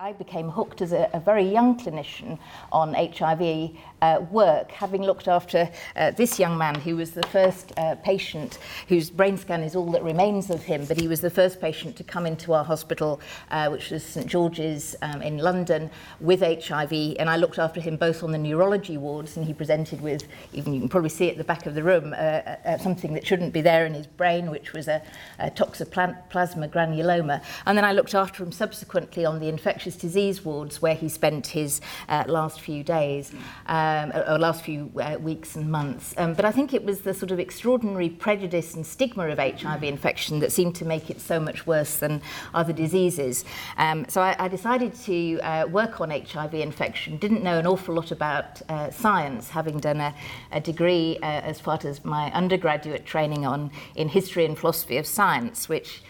I became hooked as a, a very young clinician on HIV uh, work, having looked after uh, this young man who was the first uh, patient whose brain scan is all that remains of him, but he was the first patient to come into our hospital, uh, which was St George's um, in London, with HIV. And I looked after him both on the neurology wards, and he presented with, even you can probably see at the back of the room, uh, uh, something that shouldn't be there in his brain, which was a, a toxoplasma granuloma. And then I looked after him subsequently on the infectious infectious disease wards where he spent his uh, last few days, um, or, last few uh, weeks and months. Um, but I think it was the sort of extraordinary prejudice and stigma of HIV infection that seemed to make it so much worse than other diseases. Um, so I, I decided to uh, work on HIV infection, didn't know an awful lot about uh, science, having done a, a degree uh, as part of my undergraduate training on in history and philosophy of science, which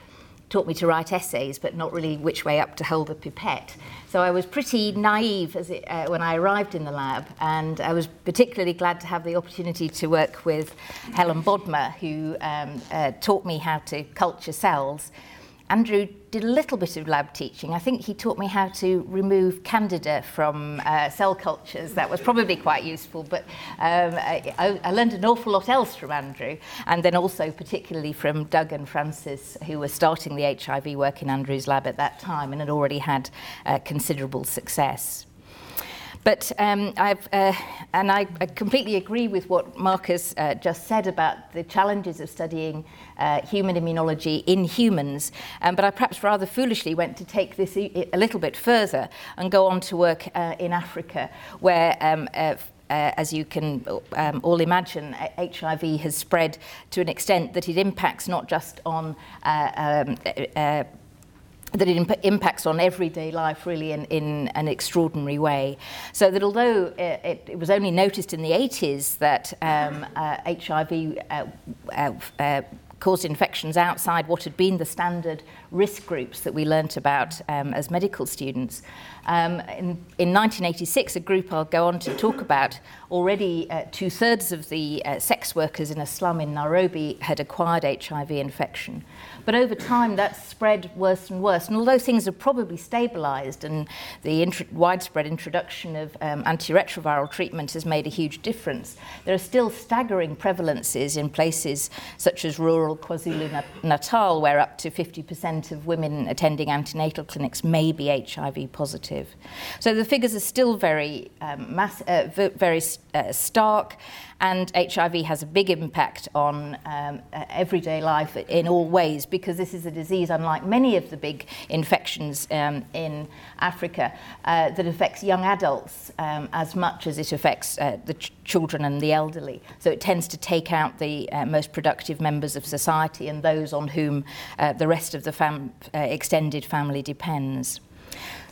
taught me to write essays, but not really which way up to hold a pipette. So I was pretty naive as it, uh, when I arrived in the lab, and I was particularly glad to have the opportunity to work with Helen Bodmer, who um, uh, taught me how to culture cells. Andrew did a little bit of lab teaching. I think he taught me how to remove candida from uh, cell cultures. That was probably quite useful, but um, I, I learned an awful lot else from Andrew, and then also particularly from Doug and Francis, who were starting the HIV work in Andrew's lab at that time and had already had uh, considerable success. But um, I've, uh, and I, I completely agree with what Marcus uh, just said about the challenges of studying uh, human immunology in humans. Um, but I perhaps rather foolishly went to take this a little bit further and go on to work uh, in Africa, where um, uh, uh, as you can um, all imagine, HIV has spread to an extent that it impacts not just on uh, um, uh, that it imp- impacts on everyday life really in, in an extraordinary way. So that although it, it, it was only noticed in the 80s that um, uh, HIV uh, uh, uh, caused infections outside what had been the standard risk groups that we learnt about um, as medical students. Um, in, in 1986, a group I'll go on to talk about, already uh, two thirds of the uh, sex workers in a slum in Nairobi had acquired HIV infection. But over time, that spread worse and worse. And although things have probably stabilized and the widespread introduction of um, antiretroviral treatment has made a huge difference, there are still staggering prevalences in places such as rural KwaZulu Natal, where up to 50% of women attending antenatal clinics may be HIV positive. So the figures are still very, um, mass- uh, very uh, stark and HIV has a big impact on um, uh, everyday life in all ways because this is a disease, unlike many of the big infections um, in Africa, uh, that affects young adults um, as much as it affects uh, the ch- children and the elderly. So it tends to take out the uh, most productive members of society and those on whom the rest of the fam- extended family depends.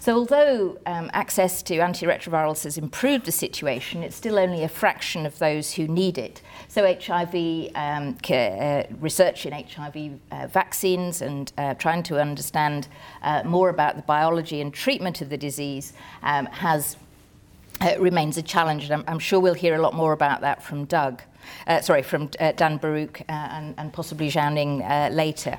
So although um, access to antiretrovirals has improved the situation, it's still only a fraction of those who need it. So HIV um, uh, research in HIV uh, vaccines and uh, trying to understand uh, more about the biology and treatment of the disease um, has uh, remains a challenge. And I'm, I'm sure we'll hear a lot more about that from Doug. Uh, sorry, from Dan Baruch and, and possibly Zhao Ning later.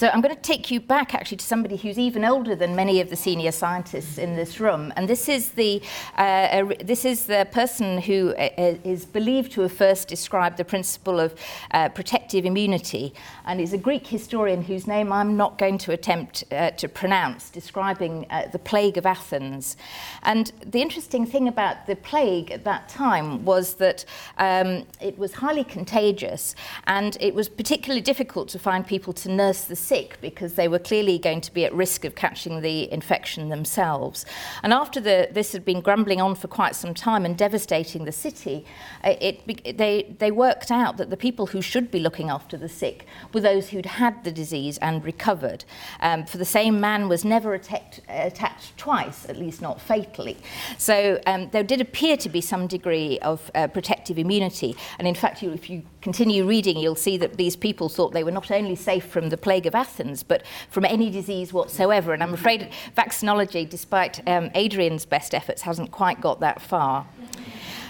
So I'm going to take you back actually to somebody who's even older than many of the senior scientists in this room, and this is the uh, this is the person who uh, uh, is believed to have first described the principle of uh, protective immunity, and is a Greek historian whose name I'm not going to attempt uh, to pronounce, describing uh, the plague of Athens. And the interesting thing about the plague at that time was that um, it was highly contagious, and it was particularly difficult to find people to nurse the sick because they were clearly going to be at risk of catching the infection themselves. And after the, this had been grumbling on for quite some time and devastating the city, uh, it, it, they, they worked out that the people who should be looking after the sick were those who'd had the disease and recovered. Um, for the same man was never attacked, attacked twice, at least not fatally. So um, there did appear to be some degree of uh, protective immunity. And in fact, you, if you continue reading, you'll see that these people thought they were not only safe from the plague of Athens, but from any disease whatsoever. And I'm afraid vaccinology, despite um, Adrian's best efforts, hasn't quite got that far.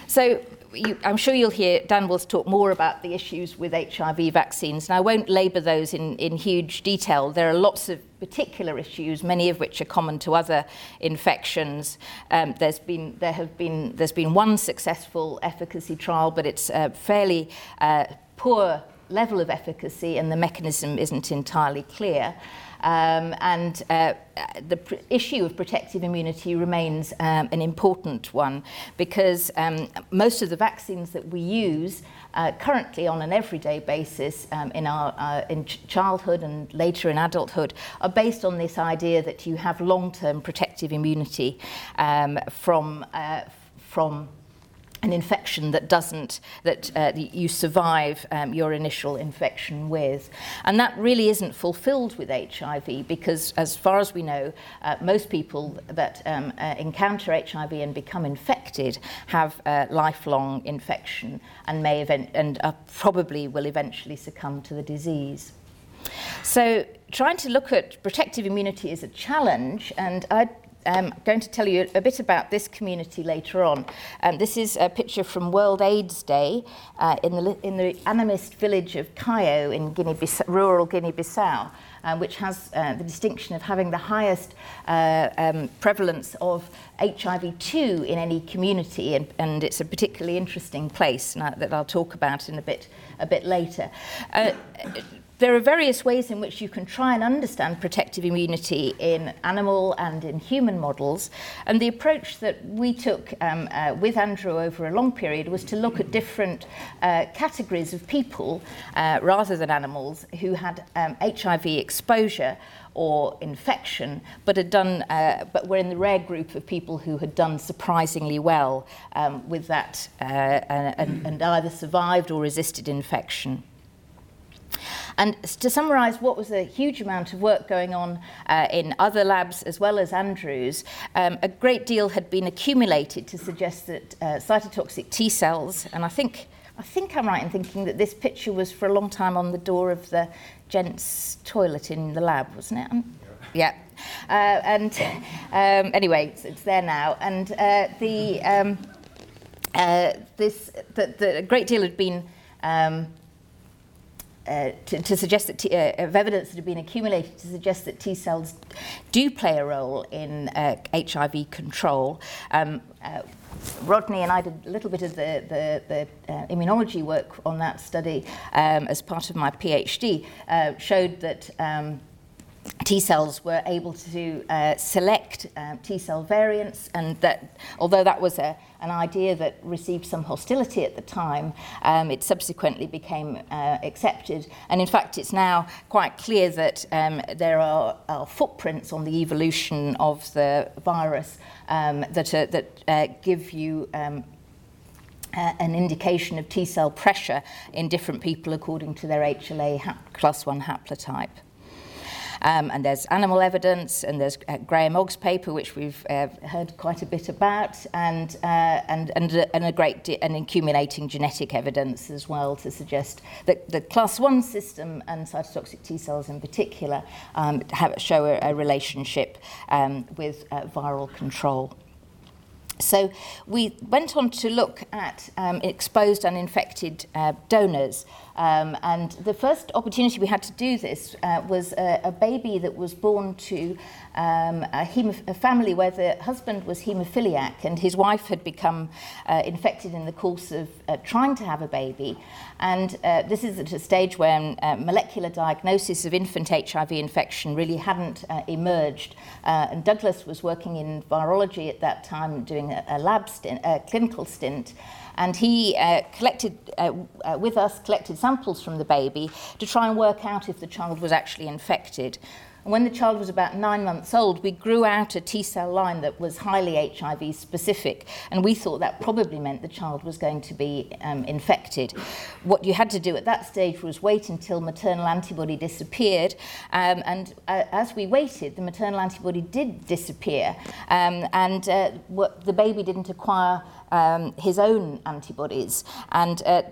So you, I'm sure you'll hear Dan will talk more about the issues with HIV vaccines, and I won't labour those in, in huge detail. There are lots of particular issues, many of which are common to other infections. Um, there's been there have been there's been one successful efficacy trial, but it's a fairly uh, poor level of efficacy, and the mechanism isn't entirely clear. Um, and uh, the pr- issue of protective immunity remains um, an important one because um, most of the vaccines that we use uh, currently on an everyday basis um, in our uh, in ch- childhood and later in adulthood are based on this idea that you have long-term protective immunity um, from uh, from an infection that doesn't that uh, you survive um, your initial infection with. And that really isn't fulfilled with HIV because as far as we know uh, most people that um, uh, encounter HIV and become infected have a lifelong infection and may event and uh, probably will eventually succumb to the disease. So trying to look at protective immunity is a challenge and I I'm going to tell you a bit about this community later on. Um, this is a picture from World AIDS Day uh, in, the, in the animist village of Cayo in Guinea rural Guinea-Bissau, uh, which has uh, the distinction of having the highest uh, um, prevalence of HIV-2 in any community, and, and it's a particularly interesting place that I'll talk about in a bit, a bit later. Uh, there are various ways in which you can try and understand protective immunity in animal and in human models. And the approach that we took um, uh, with Andrew over a long period was to look at different uh, categories of people, uh, rather than animals, who had um, HIV exposure or infection, but had done, uh, but were in the rare group of people who had done surprisingly well um, with that uh, and, and either survived or resisted infection. And to summarise what was a huge amount of work going on uh, in other labs as well as Andrew's, um, a great deal had been accumulated to suggest that uh, cytotoxic T cells, and I think, I think I'm right in thinking that this picture was for a long time on the door of the gents' toilet in the lab, wasn't it? Um, yeah. Uh, and um, anyway, it's, it's there now. And uh, the, um, uh, this, the, the, a great deal had been um, uh, to, to suggest that t- uh, of evidence that had been accumulated to suggest that T cells do play a role in uh, HIV control. Um, uh, Rodney and I did a little bit of the, the, the uh, immunology work on that study um, as part of my PhD, uh, showed that um, T cells were able to uh, select uh, T cell variants, and that although that was a, an idea that received some hostility at the time, um, it subsequently became uh, accepted. And in fact, it's now quite clear that um, there are, are footprints on the evolution of the virus um, that, that uh, give you. Uh, an indication of T cell pressure in different people according to their HLA class 1 haplotype. Um, and there's animal evidence, and there's uh, Graham Ogg's paper, which we've uh, heard quite a bit about, and, uh, and, and, and a great and accumulating genetic evidence as well to suggest that the class 1 system and cytotoxic T cells in particular um, have, show a, a relationship um, with uh, viral control. So we went on to look at um, exposed and infected uh, donors. Um, and the first opportunity we had to do this uh, was a, a baby that was born to um, a, hemoph- a family where the husband was haemophiliac and his wife had become uh, infected in the course of uh, trying to have a baby. And uh, this is at a stage when uh, molecular diagnosis of infant HIV infection really hadn't uh, emerged. Uh, and Douglas was working in virology at that time, doing a, a lab stint, a clinical stint. And he uh, collected, uh, uh, with us, collected samples from the baby to try and work out if the child was actually infected. And when the child was about nine months old, we grew out a T cell line that was highly HIV specific. And we thought that probably meant the child was going to be um, infected. What you had to do at that stage was wait until maternal antibody disappeared. Um, and uh, as we waited, the maternal antibody did disappear. Um, and uh, what, the baby didn't acquire um, his own antibodies. And uh,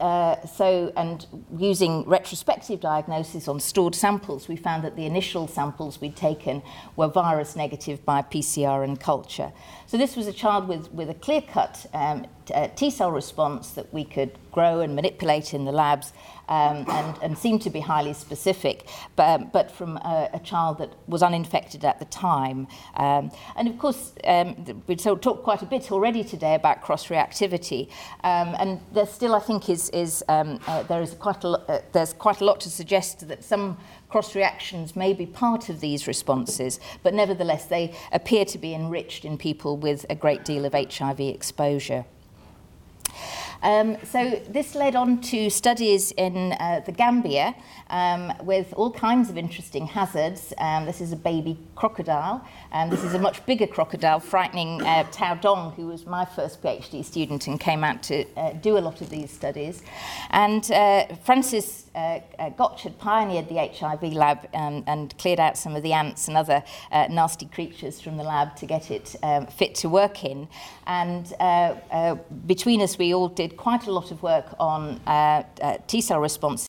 uh, so, and using retrospective diagnosis on stored samples, we found that the initial samples we'd taken were virus negative by PCR and culture. So this was a child with, with a clear-cut um, uh, T-cell response that we could grow and manipulate in the labs um, and, and seemed to be highly specific, but, um, but from a, a child that was uninfected at the time. Um, and of course, um, we've talked quite a bit already today about cross-reactivity, um, and there still, I think, is, is um, uh, there is quite a uh, there's quite a lot to suggest that some cross reactions may be part of these responses, but nevertheless, they appear to be enriched in people with a great deal of HIV exposure. Um, so this led on to studies in uh, the Gambia um, with all kinds of interesting hazards. Um, this is a baby crocodile, and this is a much bigger crocodile, frightening uh, Tao Dong, who was my first PhD student and came out to uh, do a lot of these studies. And uh, Francis uh, uh, Gotch had pioneered the HIV lab um, and cleared out some of the ants and other uh, nasty creatures from the lab to get it um, fit to work in. And uh, uh, between us, we all did quite a lot of work on uh, uh, T cell response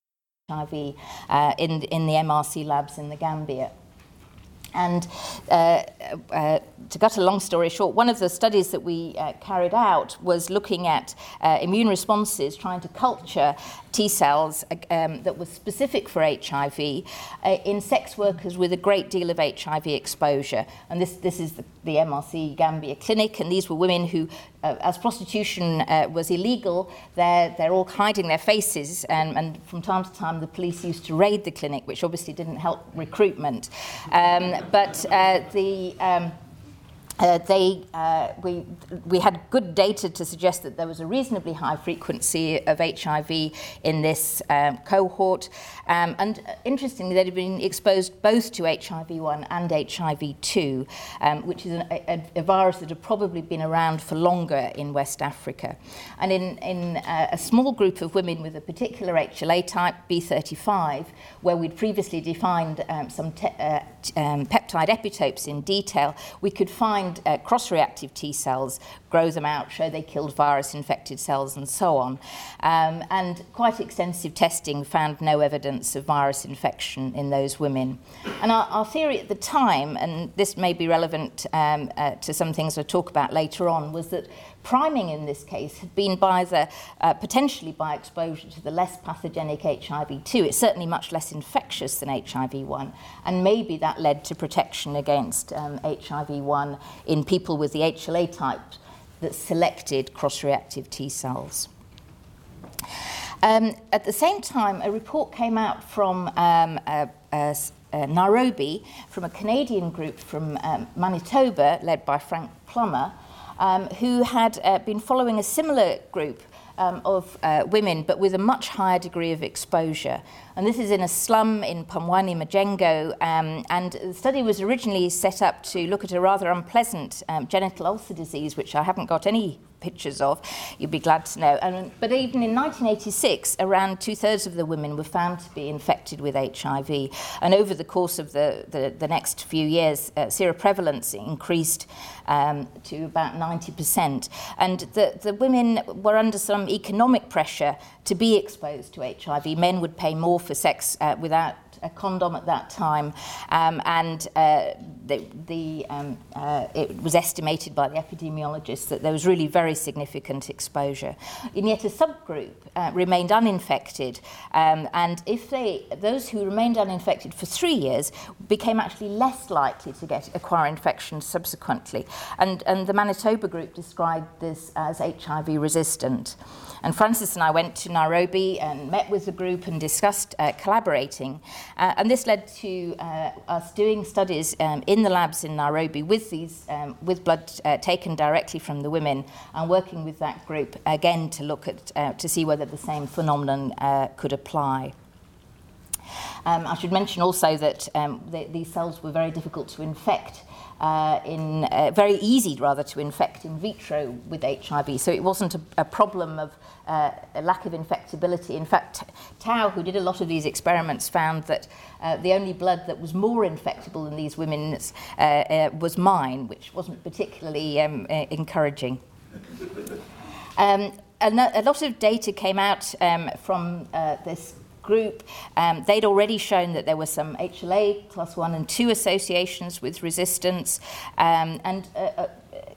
HIV uh, in, in the MRC labs in the Gambia. And uh, uh, to cut a long story short, one of the studies that we uh, carried out was looking at uh, immune responses, trying to culture T cells um, that were specific for HIV uh, in sex workers with a great deal of HIV exposure. And this, this is the, the MRC Gambia clinic, and these were women who, uh, as prostitution was illegal, they're, they're all hiding their faces, and, and from time to time the police used to raid the clinic, which obviously didn't help recruitment. Um, but uh, the um, uh, they, uh, we, we had good data to suggest that there was a reasonably high frequency of HIV in this um, cohort. Um, and uh, interestingly, they'd been exposed both to HIV-1 and HIV-2, um, which is an, a, a virus that had probably been around for longer in West Africa. And in, in uh, a small group of women with a particular HLA type, B35, where we'd previously defined um, some uh, um, peptide epitopes in detail, we could find uh, cross-reactive T cells, grow them out, show they killed virus-infected cells, and so on. Um, and quite extensive testing found no evidence of virus infection in those women. And our, our theory at the time, and this may be relevant um, uh, to some things I'll talk about later on, was that priming in this case had been by the, uh, potentially by exposure to the less pathogenic HIV-2. It's certainly much less infectious than HIV-1, and maybe that led to protection against um, HIV-1 in people with the HLA type that selected cross-reactive T cells. Um, at the same time, a report came out from um, Nairobi from a Canadian group from um, Manitoba, led by Frank Plummer, um, who had uh, been following a similar group um, of uh, women, but with a much higher degree of exposure. And this is in a slum in Pumwani, Majengo. Um, and the study was originally set up to look at a rather unpleasant um, genital ulcer disease, which I haven't got any pictures of, you'd be glad to know. And, but even in 1986, around two thirds of the women were found to be infected with HIV. And over the course of the, the, the next few years, uh, seroprevalence increased um, to about 90%. And the, the women were under some economic pressure to be exposed to HIV. Men would pay more for sex uh, without a condom at that time, um, and uh, the, the, um, uh, it was estimated by the epidemiologists that there was really very significant exposure. And yet a subgroup uh, remained uninfected, um, and if they, those who remained uninfected for three years became actually less likely to get acquire infection subsequently. And, and the Manitoba group described this as HIV resistant. And Francis and I went to Nairobi and met with the group and discussed uh, collaborating. Uh, and this led to uh, us doing studies um, in the labs in Nairobi with these, um, with blood uh, taken directly from the women and working with that group again to look at, uh, to see whether the same phenomenon uh, could apply. Um, I should mention also that um, the, these cells were very difficult to infect uh, in uh, very easy rather to infect in vitro with HIV. So it wasn't a, a problem of uh, a lack of infectability. In fact, Tao, who did a lot of these experiments, found that uh, the only blood that was more infectable in these women's uh, uh, was mine, which wasn't particularly um, uh, encouraging. Um, a, a, lot of data came out um, from uh, this group. Um, they'd already shown that there were some HLA class 1 and 2 associations with resistance, um, and a, a,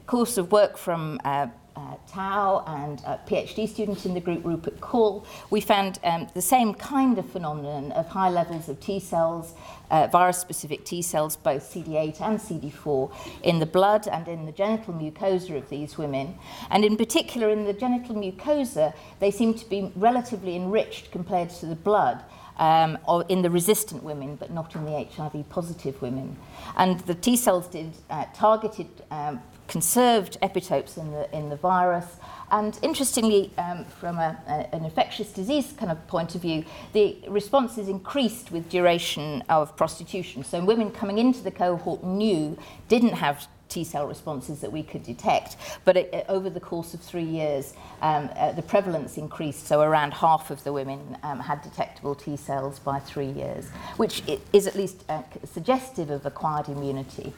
course of work from uh, uh, Tao and a PhD student in the group, Rupert Kull, we found um, the same kind of phenomenon of high levels of T cells, uh, virus-specific T cells, both CD8 and CD4, in the blood and in the genital mucosa of these women. And in particular, in the genital mucosa, they seem to be relatively enriched compared to the blood. Um, or in the resistant women, but not in the HIV positive women. And the T cells did uh, targeted um, conserved epitopes in the, in the virus. And interestingly, um, from a, a, an infectious disease kind of point of view, the response is increased with duration of prostitution. So women coming into the cohort new didn't have T cell responses that we could detect. But it, it, over the course of three years, um, uh, the prevalence increased, so around half of the women um, had detectable T cells by three years, which is at least uh, suggestive of acquired immunity.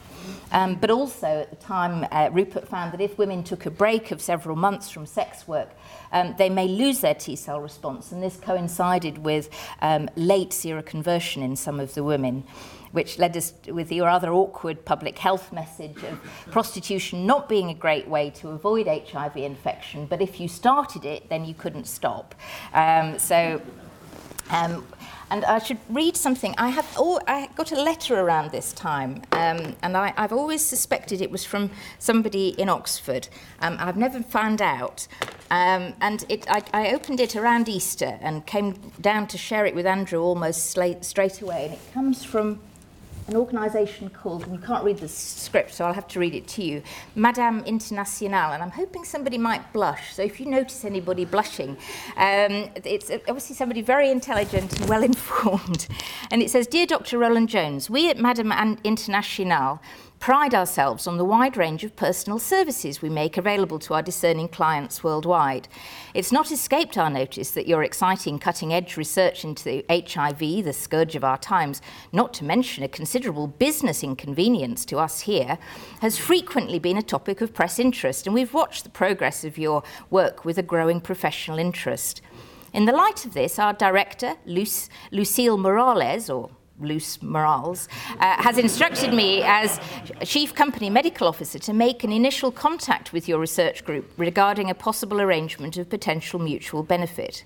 Um, but also at the time, uh, Rupert found that if women took a break of several months from sex work, um, they may lose their T cell response, and this coincided with um, late seroconversion in some of the women which led us with your other awkward public health message of prostitution not being a great way to avoid HIV infection, but if you started it, then you couldn't stop. Um, so, um, and I should read something. I have oh, I got a letter around this time, um, and I, I've always suspected it was from somebody in Oxford. Um, I've never found out. Um, and it, I, I opened it around Easter and came down to share it with Andrew almost straight away. And it comes from an organisation called, and you can't read the script, so I'll have to read it to you, Madame Internationale, and I'm hoping somebody might blush. So if you notice anybody blushing, um, it's obviously somebody very intelligent and well informed. And it says, Dear Dr. Roland Jones, we at Madame Internationale pride ourselves on the wide range of personal services we make available to our discerning clients worldwide. It's not escaped our notice that your exciting cutting edge research into HIV, the scourge of our times, not to mention a considerable business inconvenience to us here, has frequently been a topic of press interest, and we've watched the progress of your work with a growing professional interest. In the light of this, our director, Luce, Lucille Morales, or Luce Morales, uh, has instructed me as Chief Company Medical Officer to make an initial contact with your research group regarding a possible arrangement of potential mutual benefit.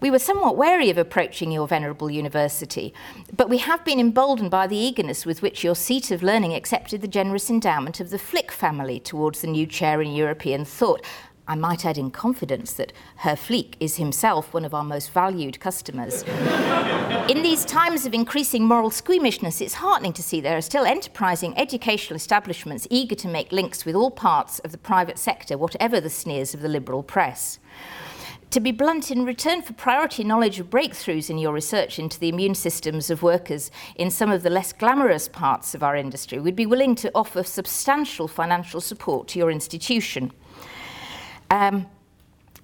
We were somewhat wary of approaching your venerable university, but we have been emboldened by the eagerness with which your seat of learning accepted the generous endowment of the Flick family towards the new chair in European thought. I might add in confidence that Herr Flick is himself one of our most valued customers. in these times of increasing moral squeamishness, it's heartening to see there are still enterprising educational establishments eager to make links with all parts of the private sector, whatever the sneers of the liberal press. To be blunt, in return for priority knowledge of breakthroughs in your research into the immune systems of workers in some of the less glamorous parts of our industry, we'd be willing to offer substantial financial support to your institution. Um,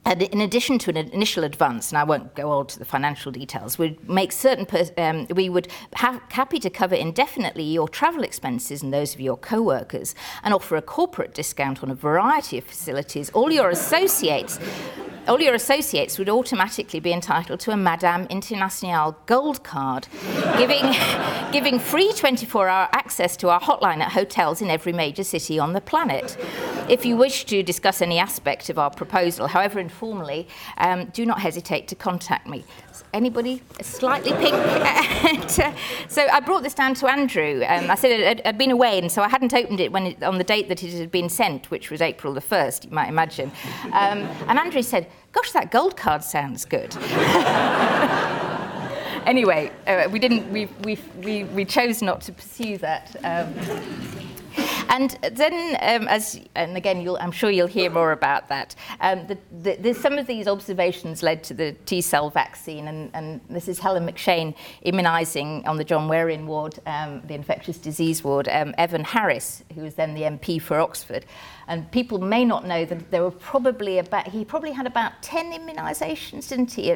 in addition to an initial advance, and I won't go on to the financial details, we'd make certain um, we would ha- happy to cover indefinitely your travel expenses and those of your co-workers, and offer a corporate discount on a variety of facilities. All your associates all your associates would automatically be entitled to a Madame Internationale gold card, giving, giving free 24 hour access to our hotline at hotels in every major city on the planet. If you wish to discuss any aspect of our proposal, however informally, um, do not hesitate to contact me. Anybody slightly pink? so I brought this down to Andrew. Um, I said it had been away, and so I hadn't opened it when it, on the date that it had been sent, which was April the 1st, you might imagine. Um, and Andrew said, Gosh, that gold card sounds good. anyway, uh, we didn't. We, we, we, we chose not to pursue that. Um, and then, um, as and again, I'm sure you'll hear more about that. Um, the, the, the, some of these observations led to the T cell vaccine, and, and this is Helen McShane immunising on the John Waring ward, um, the infectious disease ward, um, Evan Harris, who was then the MP for Oxford. And people may not know that there were probably about, he probably had about 10 immunisations, didn't he?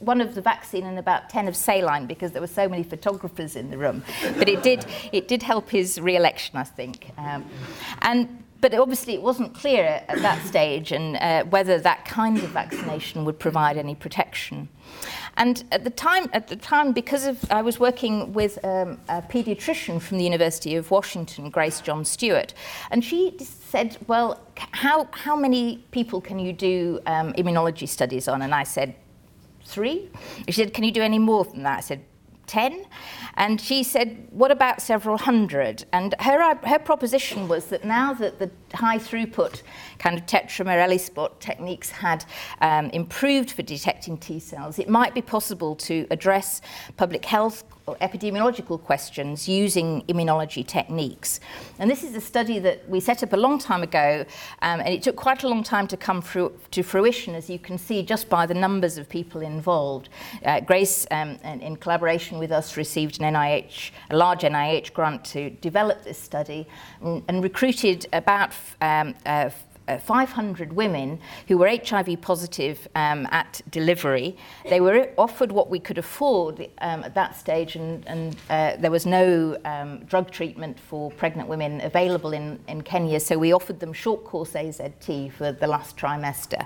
One of the vaccine and about 10 of saline because there were so many photographers in the room. But it did, it did help his re election, I think. Um, and but obviously it wasn't clear at that stage and uh, whether that kind of vaccination would provide any protection. And at the time, at the time, because of I was working with um, a paediatrician from the University of Washington, Grace John Stewart, and she said, "Well, how how many people can you do um, immunology studies on?" And I said, three. She said, "Can you do any more than that?" I said, 10. And she said, what about several hundred? And her, her proposition was that now that the high throughput kind of tetramer ELISpot techniques had um, improved for detecting T cells, it might be possible to address public health epidemiological questions using immunology techniques. And this is a study that we set up a long time ago, um, and it took quite a long time to come to fruition, as you can see just by the numbers of people involved. Uh, Grace, um, in collaboration with us, received an NIH, a large NIH grant to develop this study and, and recruited about um, uh, uh, 500 women who were HIV positive um, at delivery. They were offered what we could afford um, at that stage, and, and uh, there was no um, drug treatment for pregnant women available in, in Kenya, so we offered them short course AZT for the last trimester.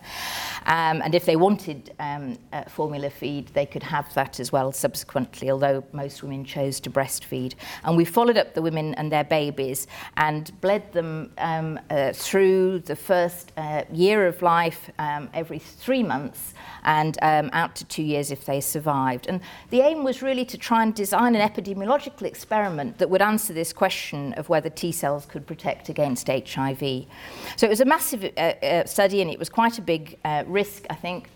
Um, and if they wanted um, formula feed, they could have that as well subsequently, although most women chose to breastfeed. And we followed up the women and their babies and bled them um, uh, through the first uh, year of life um, every three months and um, out to two years if they survived. And the aim was really to try and design an epidemiological experiment that would answer this question of whether T cells could protect against HIV. So it was a massive uh, uh, study and it was quite a big uh, risk, I think,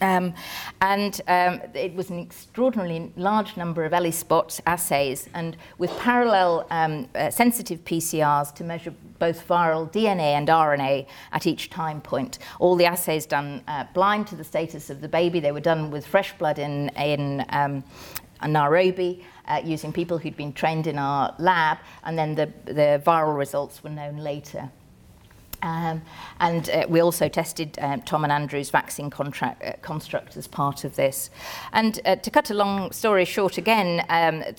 Um, and um, it was an extraordinarily large number of ELISpot assays, and with parallel um, uh, sensitive PCRs to measure both viral DNA and RNA at each time point. All the assays done uh, blind to the status of the baby. They were done with fresh blood in, in um, Nairobi. Uh, using people who'd been trained in our lab, and then the, the viral results were known later. Um, and uh, we also tested um, Tom and Andrew's vaccine contract, uh, construct as part of this. And uh, to cut a long story short again,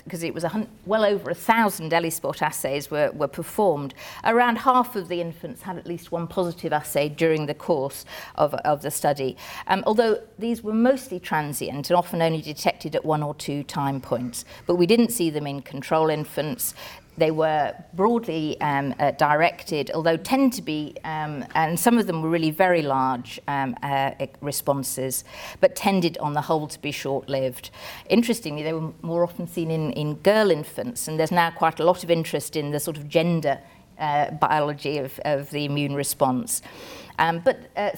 because um, it was a well over a thousand ELISpot assays were, were performed, around half of the infants had at least one positive assay during the course of, of the study. Um, although these were mostly transient and often only detected at one or two time points. But we didn't see them in control infants. They were broadly um, uh, directed, although tend to be, um, and some of them were really very large um, uh, e-, responses, but tended on the whole to be short-lived. Interestingly, they were more often seen in, in girl infants, and there's now quite a lot of interest in the sort of gender uh, biology of, of the immune response. Um, but uh,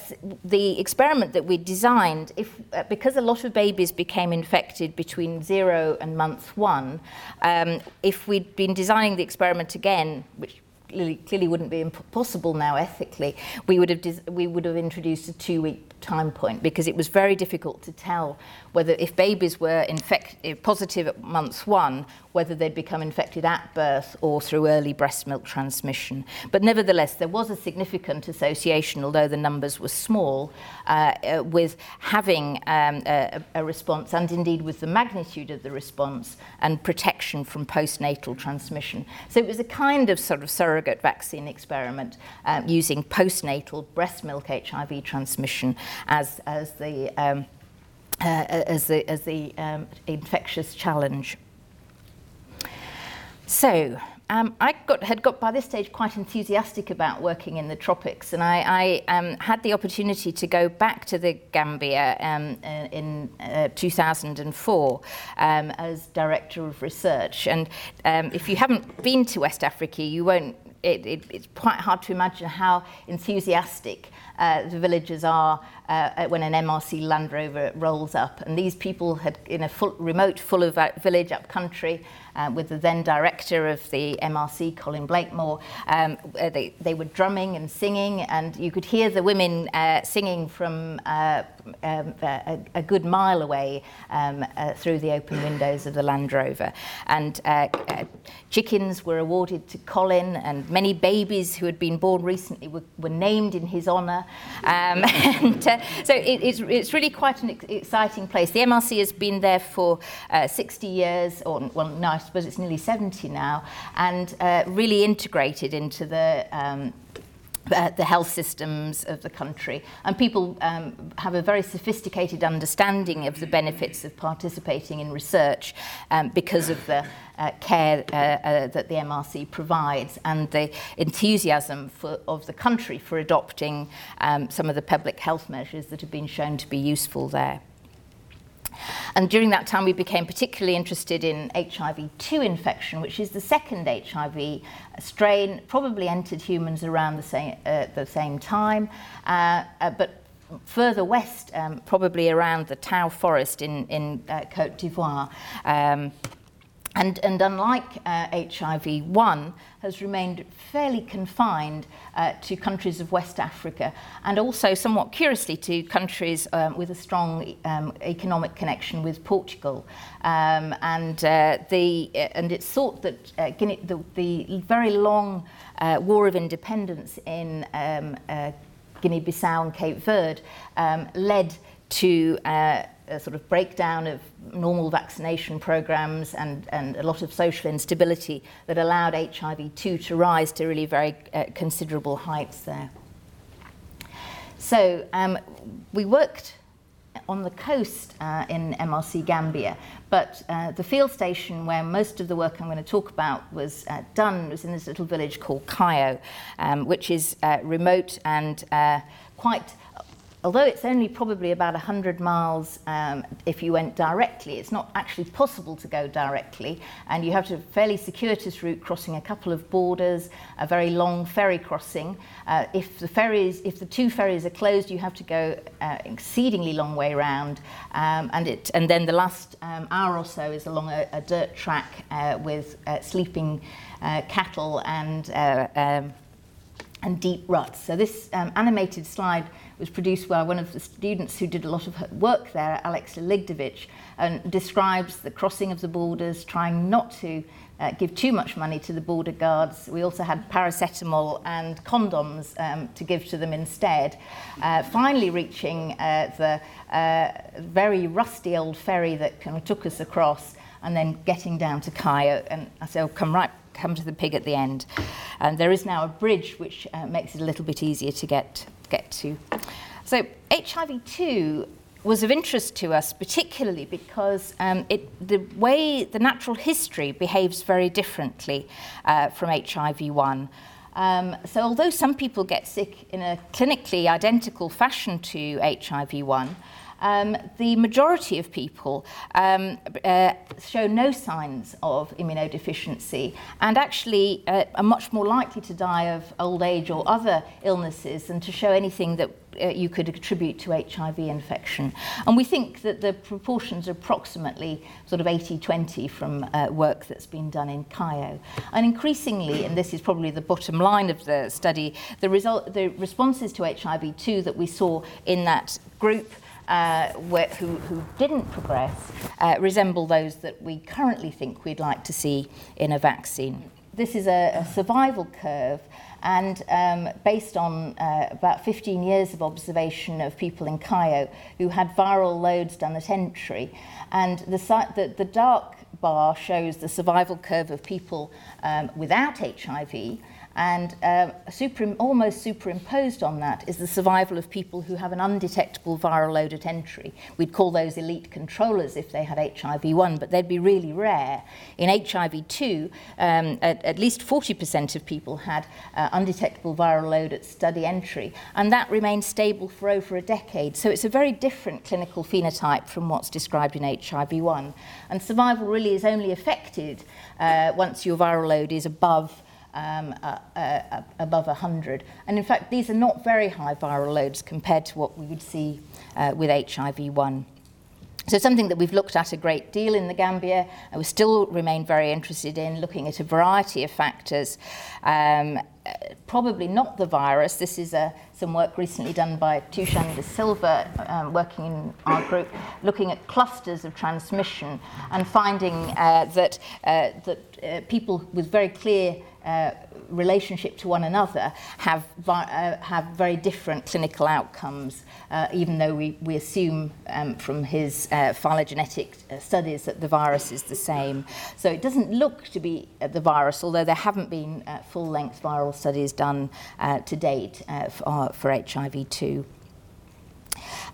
the experiment that we designed, if, uh, because a lot of babies became infected between zero and month one, um, if we'd been designing the experiment again, which clearly, clearly wouldn't be impossible now ethically, we would have, we would have introduced a two-week time point because it was very difficult to tell whether if babies were infect, positive at month one, whether they'd become infected at birth or through early breast milk transmission. But nevertheless, there was a significant association, although the numbers were small, uh, uh, with having um, a, a response and indeed with the magnitude of the response and protection from postnatal transmission. So it was a kind of sort of surrogate vaccine experiment um, using postnatal breast milk HIV transmission as, as the um, uh, as the, as the um, infectious challenge. So, um, I got, had got by this stage quite enthusiastic about working in the tropics, and I, I um, had the opportunity to go back to the Gambia um, uh, in uh, 2004 um, as director of research. And um, if you haven't been to West Africa, you won't. It, it, it's quite hard to imagine how enthusiastic uh, the villagers are uh, when an MRC Land Rover rolls up. And these people had, in a full, remote, full of uh, village up country, uh, with the then director of the MRC, Colin Blakemore, um, uh, they, they were drumming and singing, and you could hear the women uh, singing from uh, um, a, a, good mile away um, uh, through the open windows of the Land Rover. And uh, uh, chickens were awarded to Colin, and many babies who had been born recently were, were named in his honour. Um, and uh, so it, it's, it's really quite an ex- exciting place. The MRC has been there for uh, 60 years, or well, no, I suppose it's nearly 70 now, and uh, really integrated into the um, uh, the health systems of the country. And people um, have a very sophisticated understanding of the benefits of participating in research um, because of the uh, care uh, uh, that the MRC provides and the enthusiasm for, of the country for adopting um, some of the public health measures that have been shown to be useful there. And during that time, we became particularly interested in HIV-2 infection, which is the second HIV strain, probably entered humans around the same, uh, the same time, uh, uh, but further west, um, probably around the Tau forest in, in uh, Cote d'Ivoire. Um, and, and unlike uh, HIV-1, has remained fairly confined uh, to countries of West Africa and also somewhat curiously to countries um, with a strong um, economic connection with Portugal. Um, and, uh, the, uh, and it's thought that uh, Guinea, the, the very long uh, war of independence in um, uh, Guinea-Bissau and Cape Verde um, led to uh, a sort of breakdown of normal vaccination programs and, and a lot of social instability that allowed HIV2 to rise to really very uh, considerable heights there. So um, we worked on the coast uh, in MRC Gambia, but uh, the field station where most of the work I'm going to talk about was uh, done was in this little village called Cayo, um, which is uh, remote and uh, quite although it's only probably about 100 miles um, if you went directly, it's not actually possible to go directly. And you have to fairly circuitous route crossing a couple of borders, a very long ferry crossing. Uh, if the ferries, if the two ferries are closed, you have to go uh, exceedingly long way around. Um, and, it, and then the last um, hour or so is along a, a dirt track uh, with uh, sleeping uh, cattle and, uh, um, and deep ruts. So this um, animated slide was produced by one of the students who did a lot of work there, Alex Ligdovich, and describes the crossing of the borders, trying not to uh, give too much money to the border guards. We also had paracetamol and condoms um, to give to them instead. Uh, finally reaching uh, the uh, very rusty old ferry that kind of took us across and then getting down to Cayo. And I said, oh, come right, come to the pig at the end. And there is now a bridge which uh, makes it a little bit easier to get get to. So HIV-2 was of interest to us, particularly because um, it, the way the natural history behaves very differently uh, from HIV-1. Um, so although some people get sick in a clinically identical fashion to HIV-1, um, the majority of people um, uh, show no signs of immunodeficiency and actually uh, are much more likely to die of old age or other illnesses than to show anything that uh, you could attribute to HIV infection. And we think that the proportions are approximately sort of 80-20 from uh, work that's been done in Cayo. And increasingly, and this is probably the bottom line of the study, the, result, the responses to HIV-2 that we saw in that group uh, who, who didn't progress uh, resemble those that we currently think we'd like to see in a vaccine. This is a, a survival curve and um, based on uh, about 15 years of observation of people in Cayo who had viral loads done at entry. And the, the, the dark bar shows the survival curve of people um, without HIV, and uh, super, almost superimposed on that is the survival of people who have an undetectable viral load at entry. We'd call those elite controllers if they had HIV-1, but they'd be really rare. In HIV-2, um, at, at least 40% of people had uh, undetectable viral load at study entry, and that remained stable for over a decade. So it's a very different clinical phenotype from what's described in HIV-1. And survival really is only affected uh, once your viral load is above um, uh, uh, above 100. And in fact, these are not very high viral loads compared to what we would see uh, with HIV-1. So something that we've looked at a great deal in the Gambia, and we still remain very interested in looking at a variety of factors. Um, probably not the virus. This is uh, some work recently done by Tushan de Silva, um, working in our group, looking at clusters of transmission and finding uh, that, uh, that uh, people with very clear uh, relationship to one another have, uh, have very different clinical outcomes, uh, even though we, we assume um, from his uh, phylogenetic uh, studies that the virus is the same. So it doesn't look to be the virus, although there haven't been full-length viral studies done to date for, for HIV-2.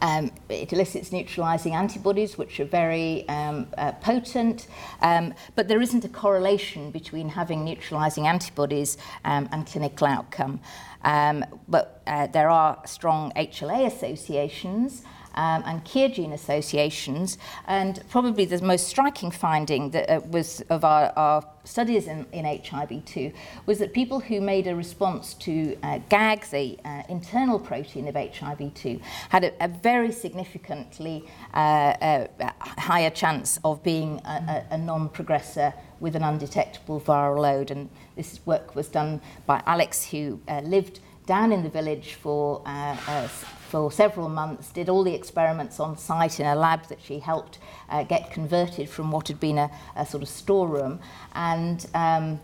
Um, it elicits neutralizing antibodies, which are very um, uh, potent, um, but there isn't a correlation between having neutralizing antibodies um, and clinical outcome. Um, but uh, there are strong HLA associations, um, and Kier gene associations. And probably the most striking finding that uh, was of our, our studies in, in HIV2 was that people who made a response to uh, GAG, the uh, internal protein of HIV2, had a, a very significantly uh, uh, higher chance of being a, a, a non-progressor with an undetectable viral load. And this work was done by Alex, who uh, lived down in the village for uh, uh, for several months, did all the experiments on site in a lab that she helped uh, get converted from what had been a, a sort of storeroom, and um,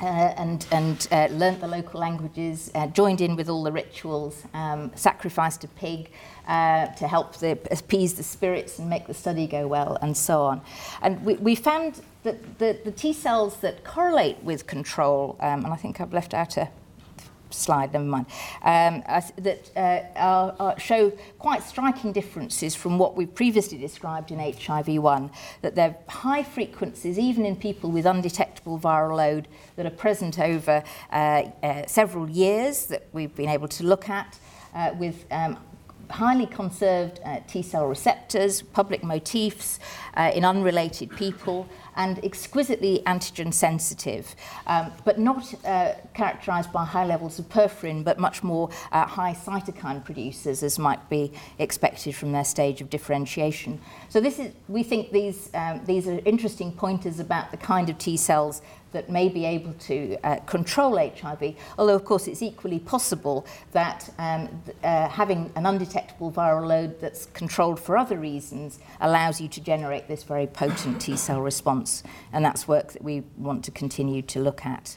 uh, and, and uh, learnt the local languages, uh, joined in with all the rituals, um, sacrificed a pig uh, to help the, appease the spirits and make the study go well, and so on. And we, we found that the, the T cells that correlate with control, um, and I think I've left out a slide, never mind, um, that uh, are, are show quite striking differences from what we've previously described in HIV-1, that there are high frequencies, even in people with undetectable viral load, that are present over uh, uh, several years that we've been able to look at, uh, with um, highly conserved uh, T cell receptors, public motifs uh, in unrelated people, and exquisitely antigen sensitive, um, but not uh, characterized by high levels of perforin, but much more uh, high cytokine producers, as might be expected from their stage of differentiation. So this is, we think these, um, these are interesting pointers about the kind of T cells that may be able to uh, control HIV, although of course it's equally possible that um, uh, having an undetectable viral load that's controlled for other reasons allows you to generate this very potent T cell response, and that's work that we want to continue to look at.